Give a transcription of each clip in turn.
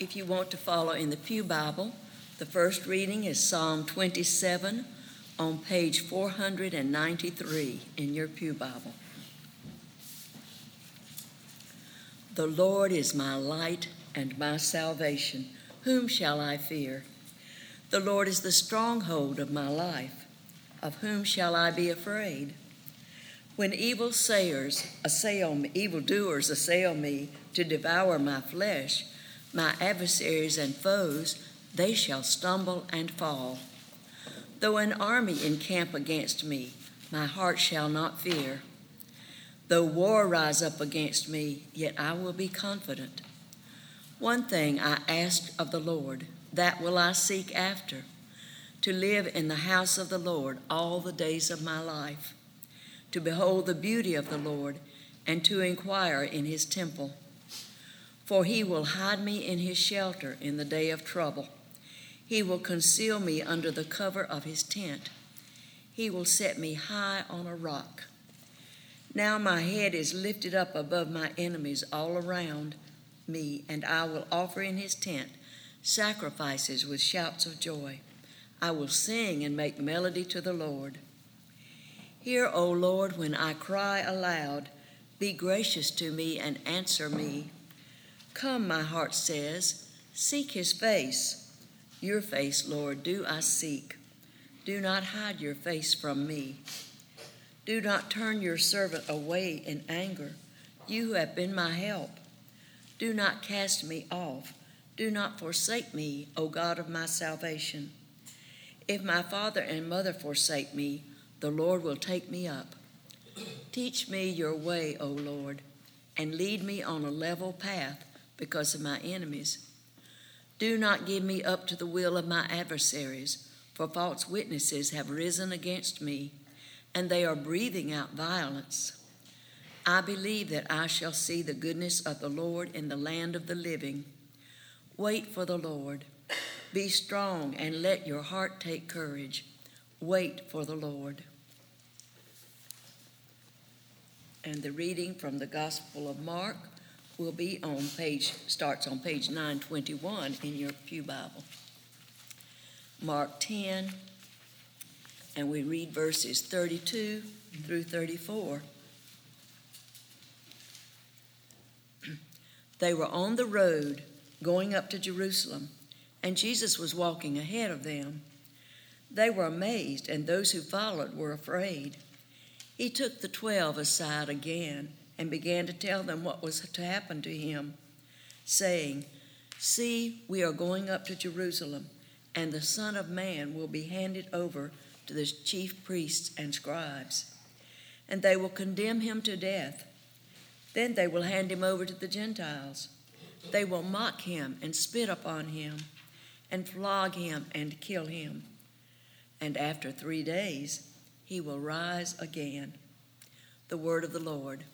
If you want to follow in the Pew Bible, the first reading is Psalm 27 on page 493 in your Pew Bible. The Lord is my light and my salvation. Whom shall I fear? The Lord is the stronghold of my life. Of whom shall I be afraid? When evil sayers assail me, evildoers assail me to devour my flesh, my adversaries and foes, they shall stumble and fall. Though an army encamp against me, my heart shall not fear. Though war rise up against me, yet I will be confident. One thing I ask of the Lord, that will I seek after to live in the house of the Lord all the days of my life, to behold the beauty of the Lord, and to inquire in his temple. For he will hide me in his shelter in the day of trouble. He will conceal me under the cover of his tent. He will set me high on a rock. Now my head is lifted up above my enemies all around me, and I will offer in his tent sacrifices with shouts of joy. I will sing and make melody to the Lord. Hear, O Lord, when I cry aloud. Be gracious to me and answer me. Come, my heart says, seek his face. Your face, Lord, do I seek. Do not hide your face from me. Do not turn your servant away in anger, you who have been my help. Do not cast me off. Do not forsake me, O God of my salvation. If my father and mother forsake me, the Lord will take me up. Teach me your way, O Lord, and lead me on a level path because of my enemies. Do not give me up to the will of my adversaries, for false witnesses have risen against me, and they are breathing out violence. I believe that I shall see the goodness of the Lord in the land of the living. Wait for the Lord. Be strong and let your heart take courage. Wait for the Lord. And the reading from the Gospel of Mark will be on page, starts on page 921 in your Pew Bible. Mark 10, and we read verses 32 through 34. they were on the road going up to Jerusalem, and Jesus was walking ahead of them. They were amazed, and those who followed were afraid. He took the twelve aside again and began to tell them what was to happen to him, saying, See, we are going up to Jerusalem, and the Son of Man will be handed over to the chief priests and scribes, and they will condemn him to death. Then they will hand him over to the Gentiles. They will mock him and spit upon him, and flog him and kill him. And after three days, he will rise again. The word of the Lord.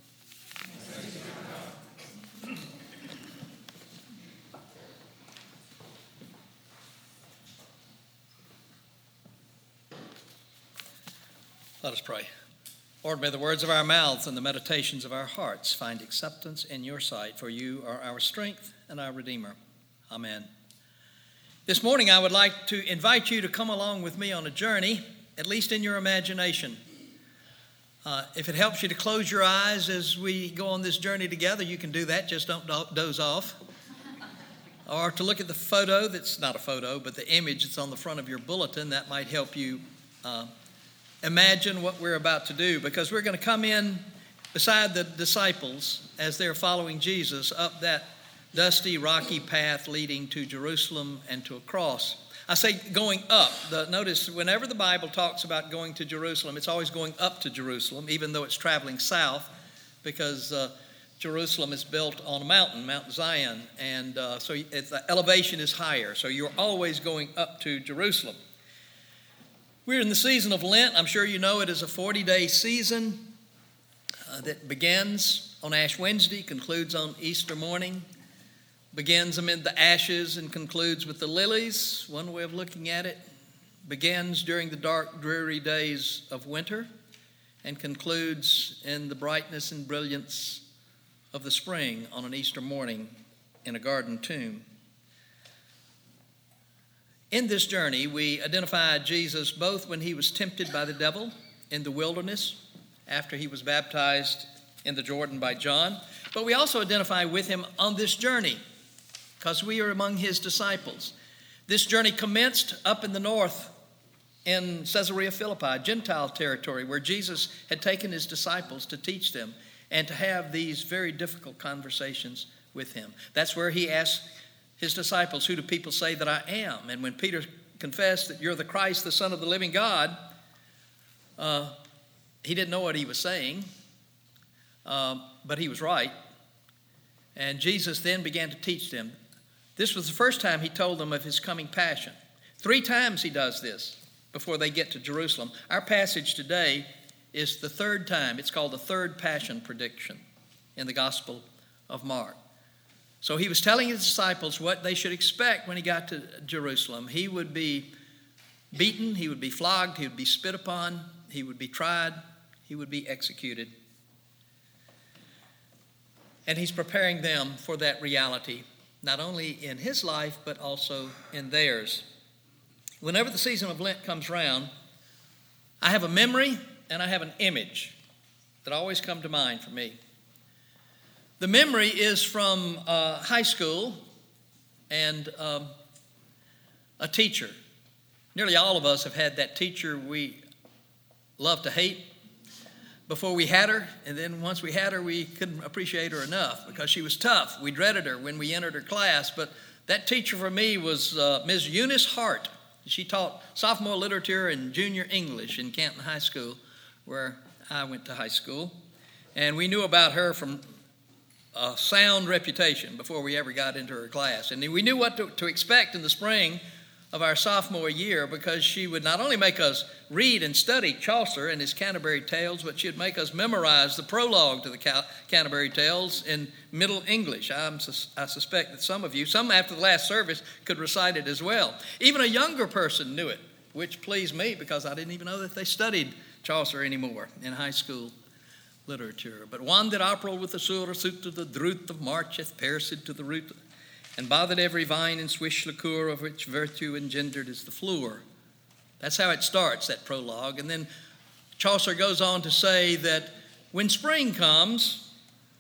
Let us pray. Lord, may the words of our mouths and the meditations of our hearts find acceptance in your sight, for you are our strength and our Redeemer. Amen. This morning, I would like to invite you to come along with me on a journey, at least in your imagination. Uh, if it helps you to close your eyes as we go on this journey together, you can do that. Just don't doze off. or to look at the photo that's not a photo, but the image that's on the front of your bulletin, that might help you uh, imagine what we're about to do because we're going to come in beside the disciples as they're following Jesus up that dusty, rocky path leading to Jerusalem and to a cross. I say going up. The, notice whenever the Bible talks about going to Jerusalem, it's always going up to Jerusalem, even though it's traveling south, because uh, Jerusalem is built on a mountain, Mount Zion, and uh, so the elevation is higher. So you're always going up to Jerusalem. We're in the season of Lent. I'm sure you know it is a 40 day season uh, that begins on Ash Wednesday, concludes on Easter morning begins amid the ashes and concludes with the lilies, one way of looking at it, begins during the dark, dreary days of winter and concludes in the brightness and brilliance of the spring on an Easter morning in a garden tomb. In this journey, we identify Jesus both when he was tempted by the devil in the wilderness after he was baptized in the Jordan by John, but we also identify with him on this journey because we are among his disciples. This journey commenced up in the north in Caesarea Philippi, Gentile territory, where Jesus had taken his disciples to teach them and to have these very difficult conversations with him. That's where he asked his disciples, Who do people say that I am? And when Peter confessed that you're the Christ, the Son of the living God, uh, he didn't know what he was saying, uh, but he was right. And Jesus then began to teach them. This was the first time he told them of his coming passion. Three times he does this before they get to Jerusalem. Our passage today is the third time. It's called the third passion prediction in the Gospel of Mark. So he was telling his disciples what they should expect when he got to Jerusalem. He would be beaten, he would be flogged, he would be spit upon, he would be tried, he would be executed. And he's preparing them for that reality, not only in his life, but also in theirs. Whenever the season of Lent comes around, I have a memory and I have an image that always come to mind for me. The memory is from uh, high school and um, a teacher. Nearly all of us have had that teacher we love to hate before we had her, and then once we had her, we couldn't appreciate her enough because she was tough. We dreaded her when we entered her class, but that teacher for me was uh, Ms. Eunice Hart. She taught sophomore literature and junior English in Canton High School, where I went to high school. And we knew about her from a sound reputation before we ever got into her class. And we knew what to, to, expect in the spring of our sophomore year because she would not only make us read and study Chaucer and his Canterbury Tales, but she'd make us memorize the prologue to the Canterbury Tales in Middle English. I suspect that some of you, some after the last service, could recite it as well. Even a younger person knew it, which pleased me because I didn't even know that they studied Chaucer anymore in high school literature, but one that operable with the sur suit to the druth of marcheth pierced to the root, and bothered every vine and swish liqueur of which virtue engendered is the floor. That's how it starts, that prologue. And then Chaucer goes on to say that when spring comes,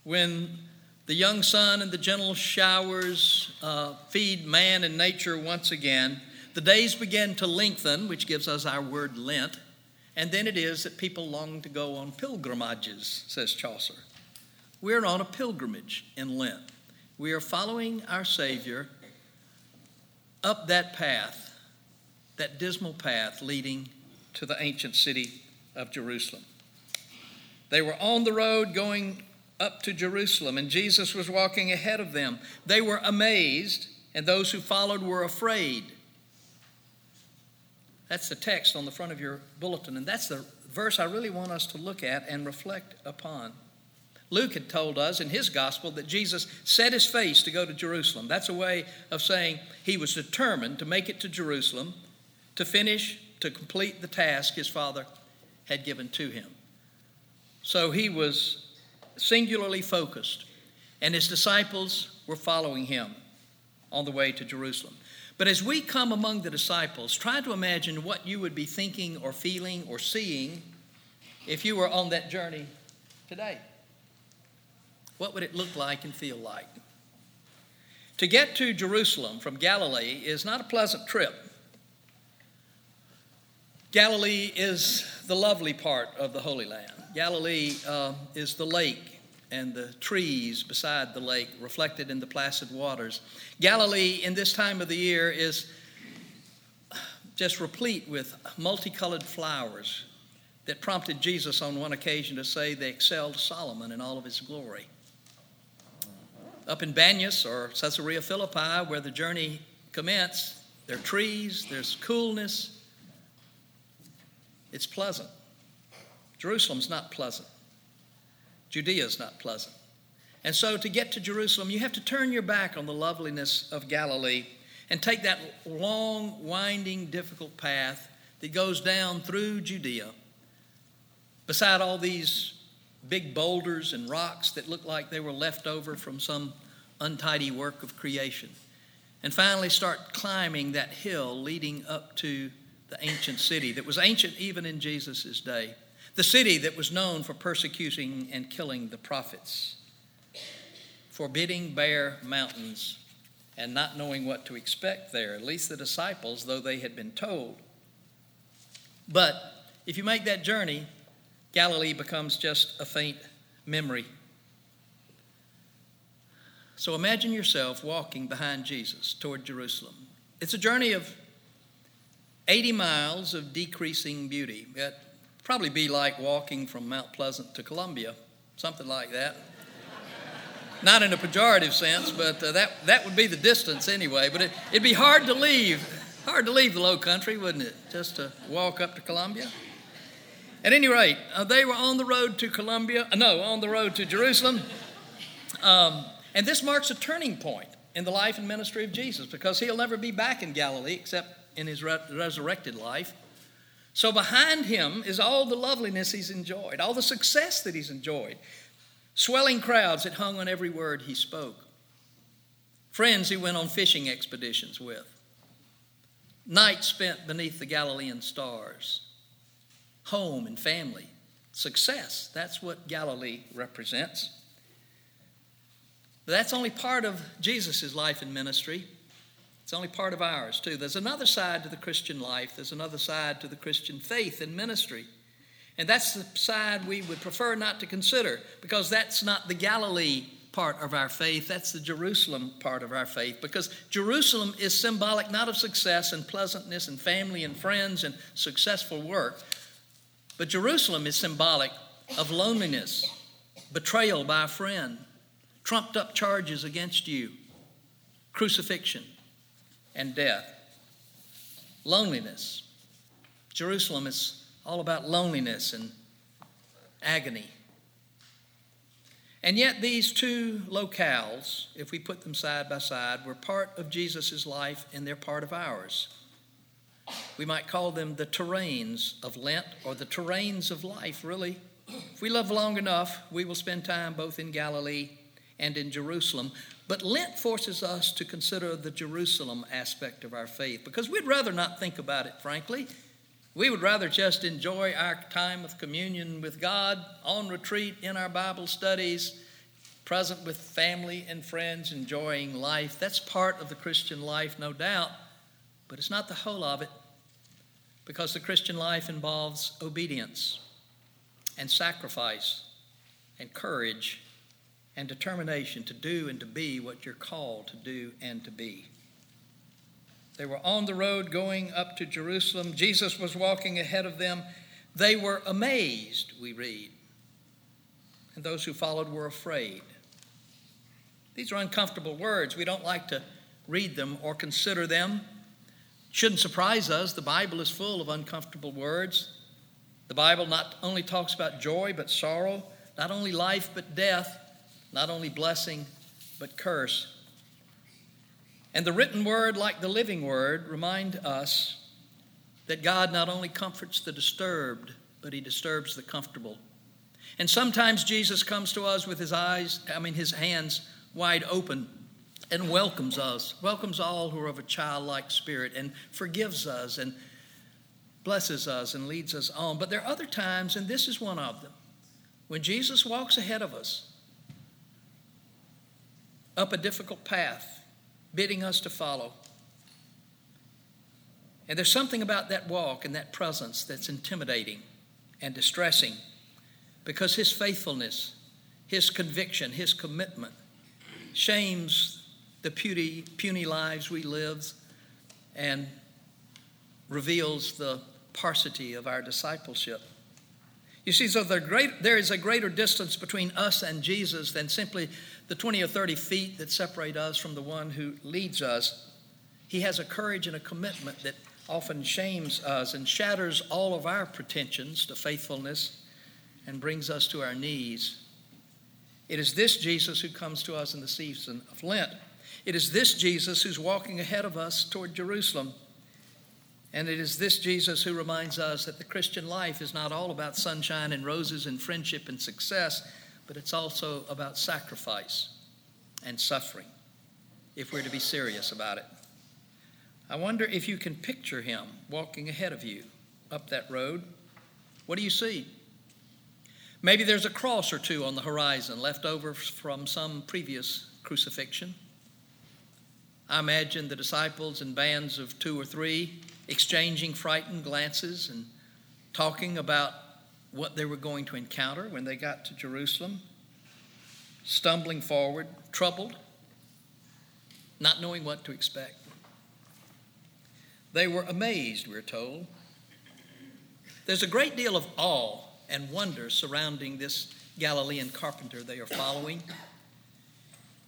when the young sun and the gentle showers uh, feed man and nature once again, the days begin to lengthen, which gives us our word Lent, and then it is that people long to go on pilgrimages, says Chaucer. We're on a pilgrimage in Lent. We are following our Savior up that path, that dismal path leading to the ancient city of Jerusalem. They were on the road going up to Jerusalem, and Jesus was walking ahead of them. They were amazed, and those who followed were afraid. That's the text on the front of your bulletin, and that's the verse I really want us to look at and reflect upon. Luke had told us in his gospel that Jesus set his face to go to Jerusalem. That's a way of saying he was determined to make it to Jerusalem, to finish, to complete the task his Father had given to him. So he was singularly focused, and his disciples were following him on the way to Jerusalem. But as we come among the disciples, try to imagine what you would be thinking or feeling or seeing if you were on that journey today. What would it look like and feel like? To get to Jerusalem from Galilee is not a pleasant trip. Galilee is the lovely part of the Holy Land. Galilee uh, is the lake and the trees beside the lake reflected in the placid waters. Galilee, in this time of the year, is just replete with multicolored flowers that prompted Jesus on one occasion to say they excelled Solomon in all of his glory. Up in Banias or Caesarea Philippi, where the journey commenced, there are trees, there's coolness. It's pleasant. Jerusalem's not pleasant. Judea is not pleasant. And so to get to Jerusalem, you have to turn your back on the loveliness of Galilee and take that long, winding, difficult path that goes down through Judea, beside all these big boulders and rocks that look like they were left over from some untidy work of creation. and finally start climbing that hill leading up to the ancient city that was ancient even in Jesus' day, the city that was known for persecuting and killing the prophets, forbidding bare mountains, and not knowing what to expect there, at least the disciples, though they had been told. But if you make that journey, Galilee becomes just a faint memory. So imagine yourself walking behind Jesus toward Jerusalem. It's a journey of 80 miles of decreasing beauty. It'd probably be like walking from Mount Pleasant to Columbia, something like that. Not in a pejorative sense, but uh, that, that would be the distance anyway. But it, it'd be hard to leave, hard to leave the low country, wouldn't it? Just to walk up to Columbia. At any rate, uh, they were on the road to Columbia, uh, no, on the road to Jerusalem. Um, and this marks a turning point in the life and ministry of Jesus because he'll never be back in Galilee except in his re- resurrected life. So behind him is all the loveliness he's enjoyed, all the success that he's enjoyed, swelling crowds that hung on every word he spoke, friends he went on fishing expeditions with, nights spent beneath the Galilean stars, home and family, success. That's what Galilee represents. But that's only part of Jesus' life and ministry. It's only part of ours, too. There's another side to the Christian life, there's another side to the Christian faith and ministry. And that's the side we would prefer not to consider because that's not the Galilee part of our faith, that's the Jerusalem part of our faith. Because Jerusalem is symbolic not of success and pleasantness and family and friends and successful work, but Jerusalem is symbolic of loneliness, betrayal by a friend, trumped up charges against you, crucifixion, and death. Loneliness. Jerusalem is all about loneliness and agony. And yet, these two locales, if we put them side by side, were part of Jesus' life and they're part of ours. We might call them the terrains of Lent or the terrains of life, really. If we live long enough, we will spend time both in Galilee and in Jerusalem. But Lent forces us to consider the Jerusalem aspect of our faith because we'd rather not think about it, frankly. We would rather just enjoy our time of communion with God on retreat in our Bible studies, present with family and friends, enjoying life. That's part of the Christian life, no doubt, but it's not the whole of it because the Christian life involves obedience and sacrifice and courage and determination to do and to be what you're called to do and to be. They were on the road going up to Jerusalem. Jesus was walking ahead of them. They were amazed, we read. And those who followed were afraid. These are uncomfortable words. We don't like to read them or consider them. Shouldn't surprise us. The Bible is full of uncomfortable words. The Bible not only talks about joy, but sorrow, not only life, but death not only blessing, but curse. And the written word, like the living word, remind us that God not only comforts the disturbed, but he disturbs the comfortable. And sometimes Jesus comes to us with his eyes, I mean, his hands wide open and welcomes us, welcomes all who are of a childlike spirit, and forgives us and blesses us and leads us on. But there are other times, and this is one of them, when Jesus walks ahead of us up a difficult path, bidding us to follow. And there's something about that walk and that presence that's intimidating and distressing because his faithfulness, his conviction, his commitment shames the puny, puny lives we live and reveals the parsity of our discipleship. You see, so great, there is a greater distance between us and Jesus than simply the 20 or 30 feet that separate us from the one who leads us. He has a courage and a commitment that often shames us and shatters all of our pretensions to faithfulness and brings us to our knees. It is this Jesus who comes to us in the season of Lent. It is this Jesus who's walking ahead of us toward Jerusalem. And it is this Jesus who reminds us that the Christian life is not all about sunshine and roses and friendship and success, but it's also about sacrifice and suffering. if we're to be serious about it. I wonder if you can picture him walking ahead of you up that road. What do you see? Maybe there's a cross or two on the horizon left over from some previous crucifixion. I imagine the disciples in bands of two or three exchanging frightened glances and talking about what they were going to encounter when they got to Jerusalem, stumbling forward, troubled, not knowing what to expect. They were amazed, we're told. There's a great deal of awe and wonder surrounding this Galilean carpenter they are following.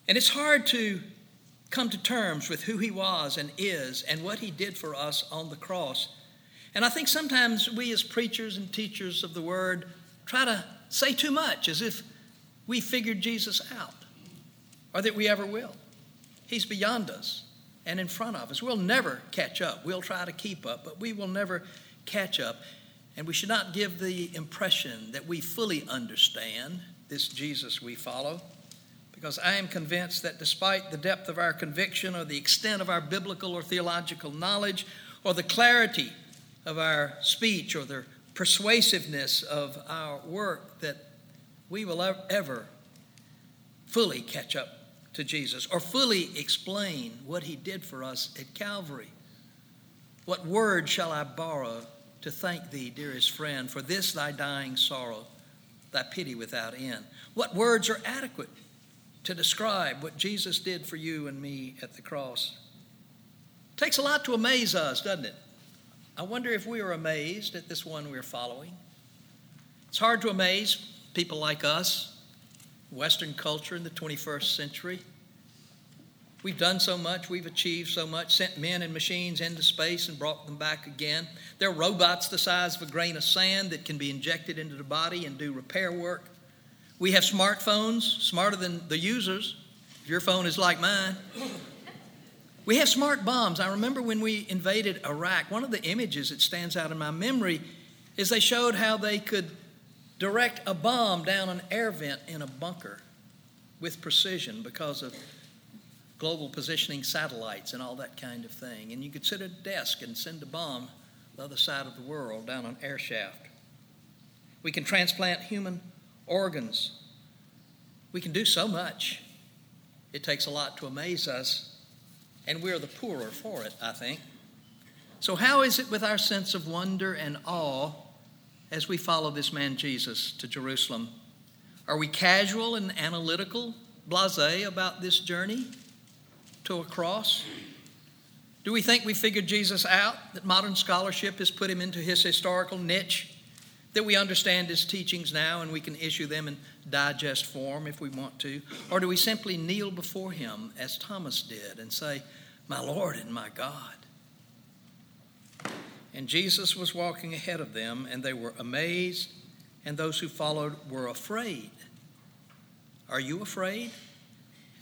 And it's hard to come to terms with who he was and is and what he did for us on the cross. And I think sometimes we, as preachers and teachers of the word, try to say too much as if we figured Jesus out or that we ever will. He's beyond us and in front of us. We'll never catch up. We'll try to keep up, but we will never catch up. And we should not give the impression that we fully understand this Jesus we follow because I am convinced that despite the depth of our conviction or the extent of our biblical or theological knowledge or the clarity of our speech or the persuasiveness of our work, that we will ever fully catch up to Jesus or fully explain what he did for us at Calvary. What word shall I borrow to thank thee, dearest friend, for this thy dying sorrow, thy pity without end? What words are adequate to describe what Jesus did for you and me at the cross. Takes a lot to amaze us, doesn't it? I wonder if we are amazed at this one we're following. It's hard to amaze people like us, Western culture in the 21st century. We've done so much, we've achieved so much, sent men and machines into space and brought them back again. There are robots the size of a grain of sand that can be injected into the body and do repair work. We have smartphones, smarter than the users. If your phone is like mine. We have smart bombs. I remember when we invaded Iraq, one of the images that stands out in my memory is they showed how they could direct a bomb down an air vent in a bunker with precision because of global positioning satellites and all that kind of thing. And you could sit at a desk and send a bomb the other side of the world down an air shaft. We can transplant human organs. We can do so much. It takes a lot to amaze us, and we're the poorer for it, I think. So, how is it with our sense of wonder and awe as we follow this man Jesus to Jerusalem? Are we casual and analytical, blase about this journey to a cross? Do we think we figured Jesus out, that modern scholarship has put him into his historical niche? That we understand his teachings now and we can issue them in digest form if we want to? Or do we simply kneel before him as Thomas did and say, My Lord and my God? And Jesus was walking ahead of them, and they were amazed, and those who followed were afraid. Are you afraid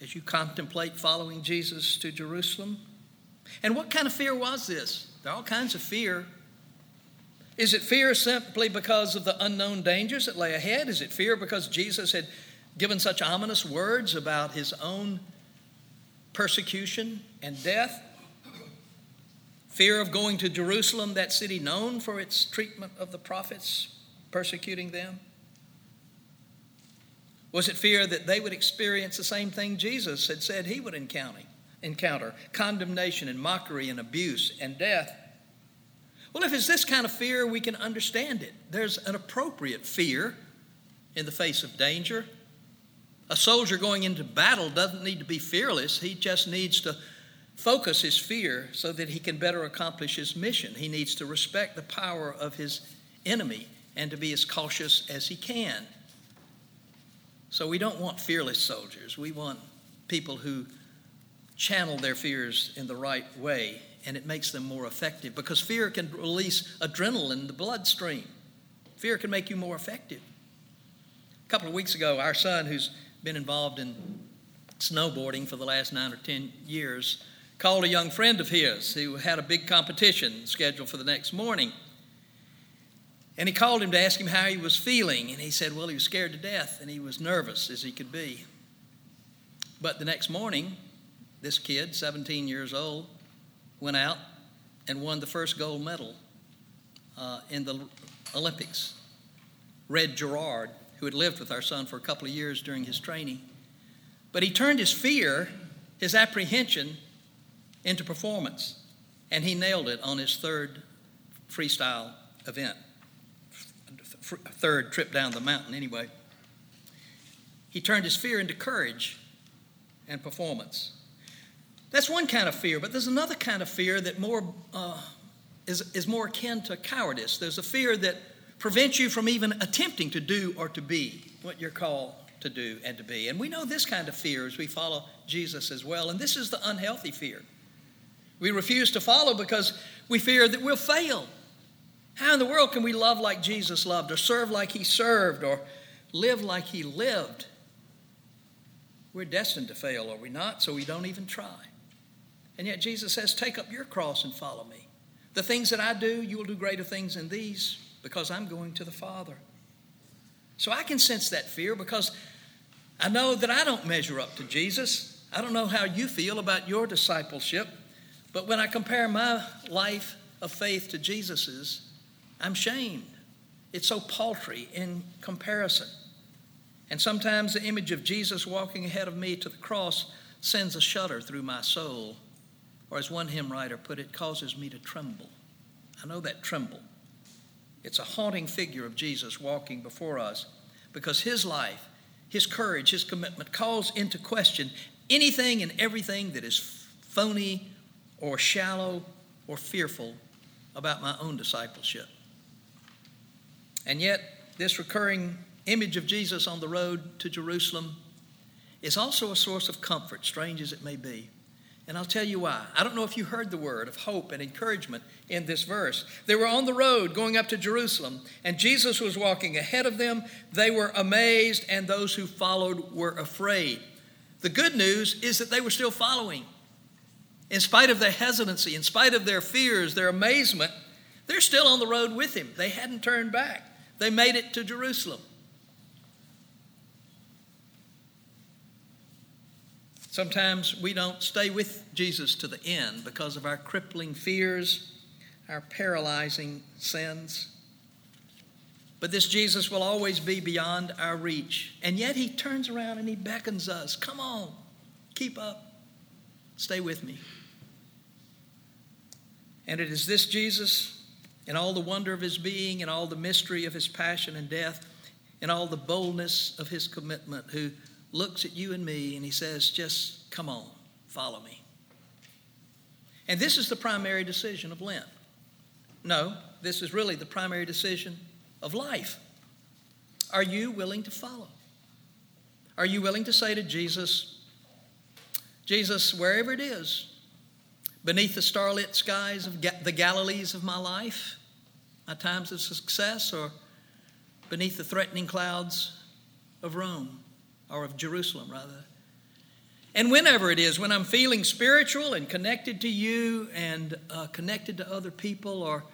as you contemplate following Jesus to Jerusalem? And what kind of fear was this? There are all kinds of fear is it fear simply because of the unknown dangers that lay ahead? Is it fear because Jesus had given such ominous words about his own persecution and death? Fear of going to Jerusalem, that city known for its treatment of the prophets, persecuting them? Was it fear that they would experience the same thing Jesus had said he would encounter, encounter condemnation and mockery and abuse and death? Well, if it's this kind of fear, we can understand it. There's an appropriate fear in the face of danger. A soldier going into battle doesn't need to be fearless, he just needs to focus his fear so that he can better accomplish his mission. He needs to respect the power of his enemy and to be as cautious as he can. So we don't want fearless soldiers. We want people who channel their fears in the right way and it makes them more effective because fear can release adrenaline in the bloodstream. Fear can make you more effective. A couple of weeks ago, our son, who's been involved in snowboarding for the last nine or ten years, called a young friend of his who had a big competition scheduled for the next morning. And he called him to ask him how he was feeling. And he said, Well, he was scared to death and he was nervous as he could be. But the next morning, this kid, 17 years old, went out and won the first gold medal uh, in the Olympics. Red Gerard, who had lived with our son for a couple of years during his training. But he turned his fear, his apprehension, into performance, and he nailed it on his third freestyle event, third trip down the mountain, anyway. He turned his fear into courage and performance. That's one kind of fear, but there's another kind of fear that more uh, is, is more akin to cowardice. There's a fear that prevents you from even attempting to do or to be what you're called to do and to be. And we know this kind of fear as we follow Jesus as well. And this is the unhealthy fear. We refuse to follow because we fear that we'll fail. How in the world can we love like Jesus loved, or serve like he served, or live like he lived? We're destined to fail, are we not? So we don't even try. And yet Jesus says, Take up your cross and follow me. The things that I do, you will do greater things than these because I'm going to the Father. So I can sense that fear because I know that I don't measure up to Jesus. I don't know how you feel about your discipleship, but when I compare my life of faith to Jesus's, I'm shamed. It's so paltry in comparison. And sometimes the image of Jesus walking ahead of me to the cross sends a shudder through my soul or as one hymn writer put it, causes me to tremble. I know that tremble. It's a haunting figure of Jesus walking before us because his life, his courage, his commitment calls into question anything and everything that is phony or shallow or fearful about my own discipleship. And yet, this recurring image of Jesus on the road to Jerusalem is also a source of comfort, strange as it may be. And I'll tell you why. I don't know if you heard the word of hope and encouragement in this verse. They were on the road going up to Jerusalem, and Jesus was walking ahead of them. They were amazed, and those who followed were afraid. The good news is that they were still following. In spite of their hesitancy, in spite of their fears, their amazement, they're still on the road with him. They hadn't turned back. They made it to Jerusalem. Sometimes we don't stay with Jesus to the end because of our crippling fears, our paralyzing sins. But this Jesus will always be beyond our reach. And yet he turns around and he beckons us come on, keep up, stay with me. And it is this Jesus, in all the wonder of his being, and all the mystery of his passion and death, and all the boldness of his commitment, who looks at you and me and he says, Just come on, follow me. And this is the primary decision of Lent. No, this is really the primary decision of life. Are you willing to follow? Are you willing to say to Jesus, Jesus, wherever it is, beneath the starlit skies of the Galilees of my life, my times of success, or beneath the threatening clouds of Rome? Or of Jerusalem, rather. And whenever it is, when I'm feeling spiritual and connected to you and uh, connected to other people, or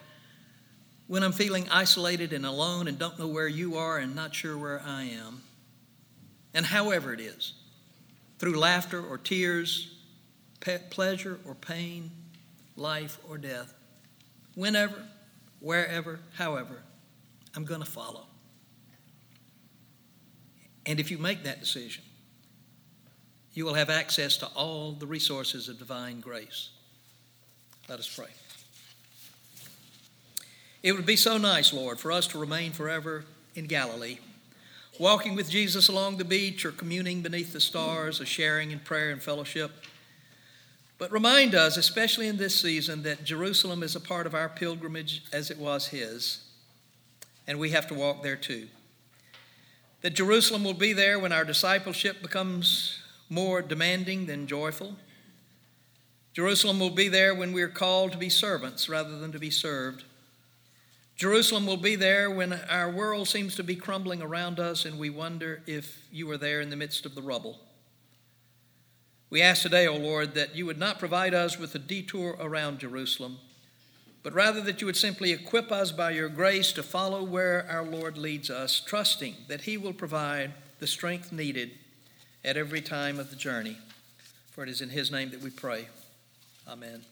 when I'm feeling isolated and alone and don't know where you are and not sure where I am, and however it is, through laughter or tears, pe- pleasure or pain, life or death, whenever, wherever, however, I'm going to follow. And if you make that decision, you will have access to all the resources of divine grace. Let us pray. It would be so nice, Lord, for us to remain forever in Galilee, walking with Jesus along the beach or communing beneath the stars or sharing in prayer and fellowship. But remind us, especially in this season, that Jerusalem is a part of our pilgrimage as it was his, and we have to walk there too that Jerusalem will be there when our discipleship becomes more demanding than joyful. Jerusalem will be there when we are called to be servants rather than to be served. Jerusalem will be there when our world seems to be crumbling around us and we wonder if you are there in the midst of the rubble. We ask today, O oh Lord, that you would not provide us with a detour around Jerusalem but rather that you would simply equip us by your grace to follow where our Lord leads us, trusting that He will provide the strength needed at every time of the journey. For it is in his name that we pray. Amen.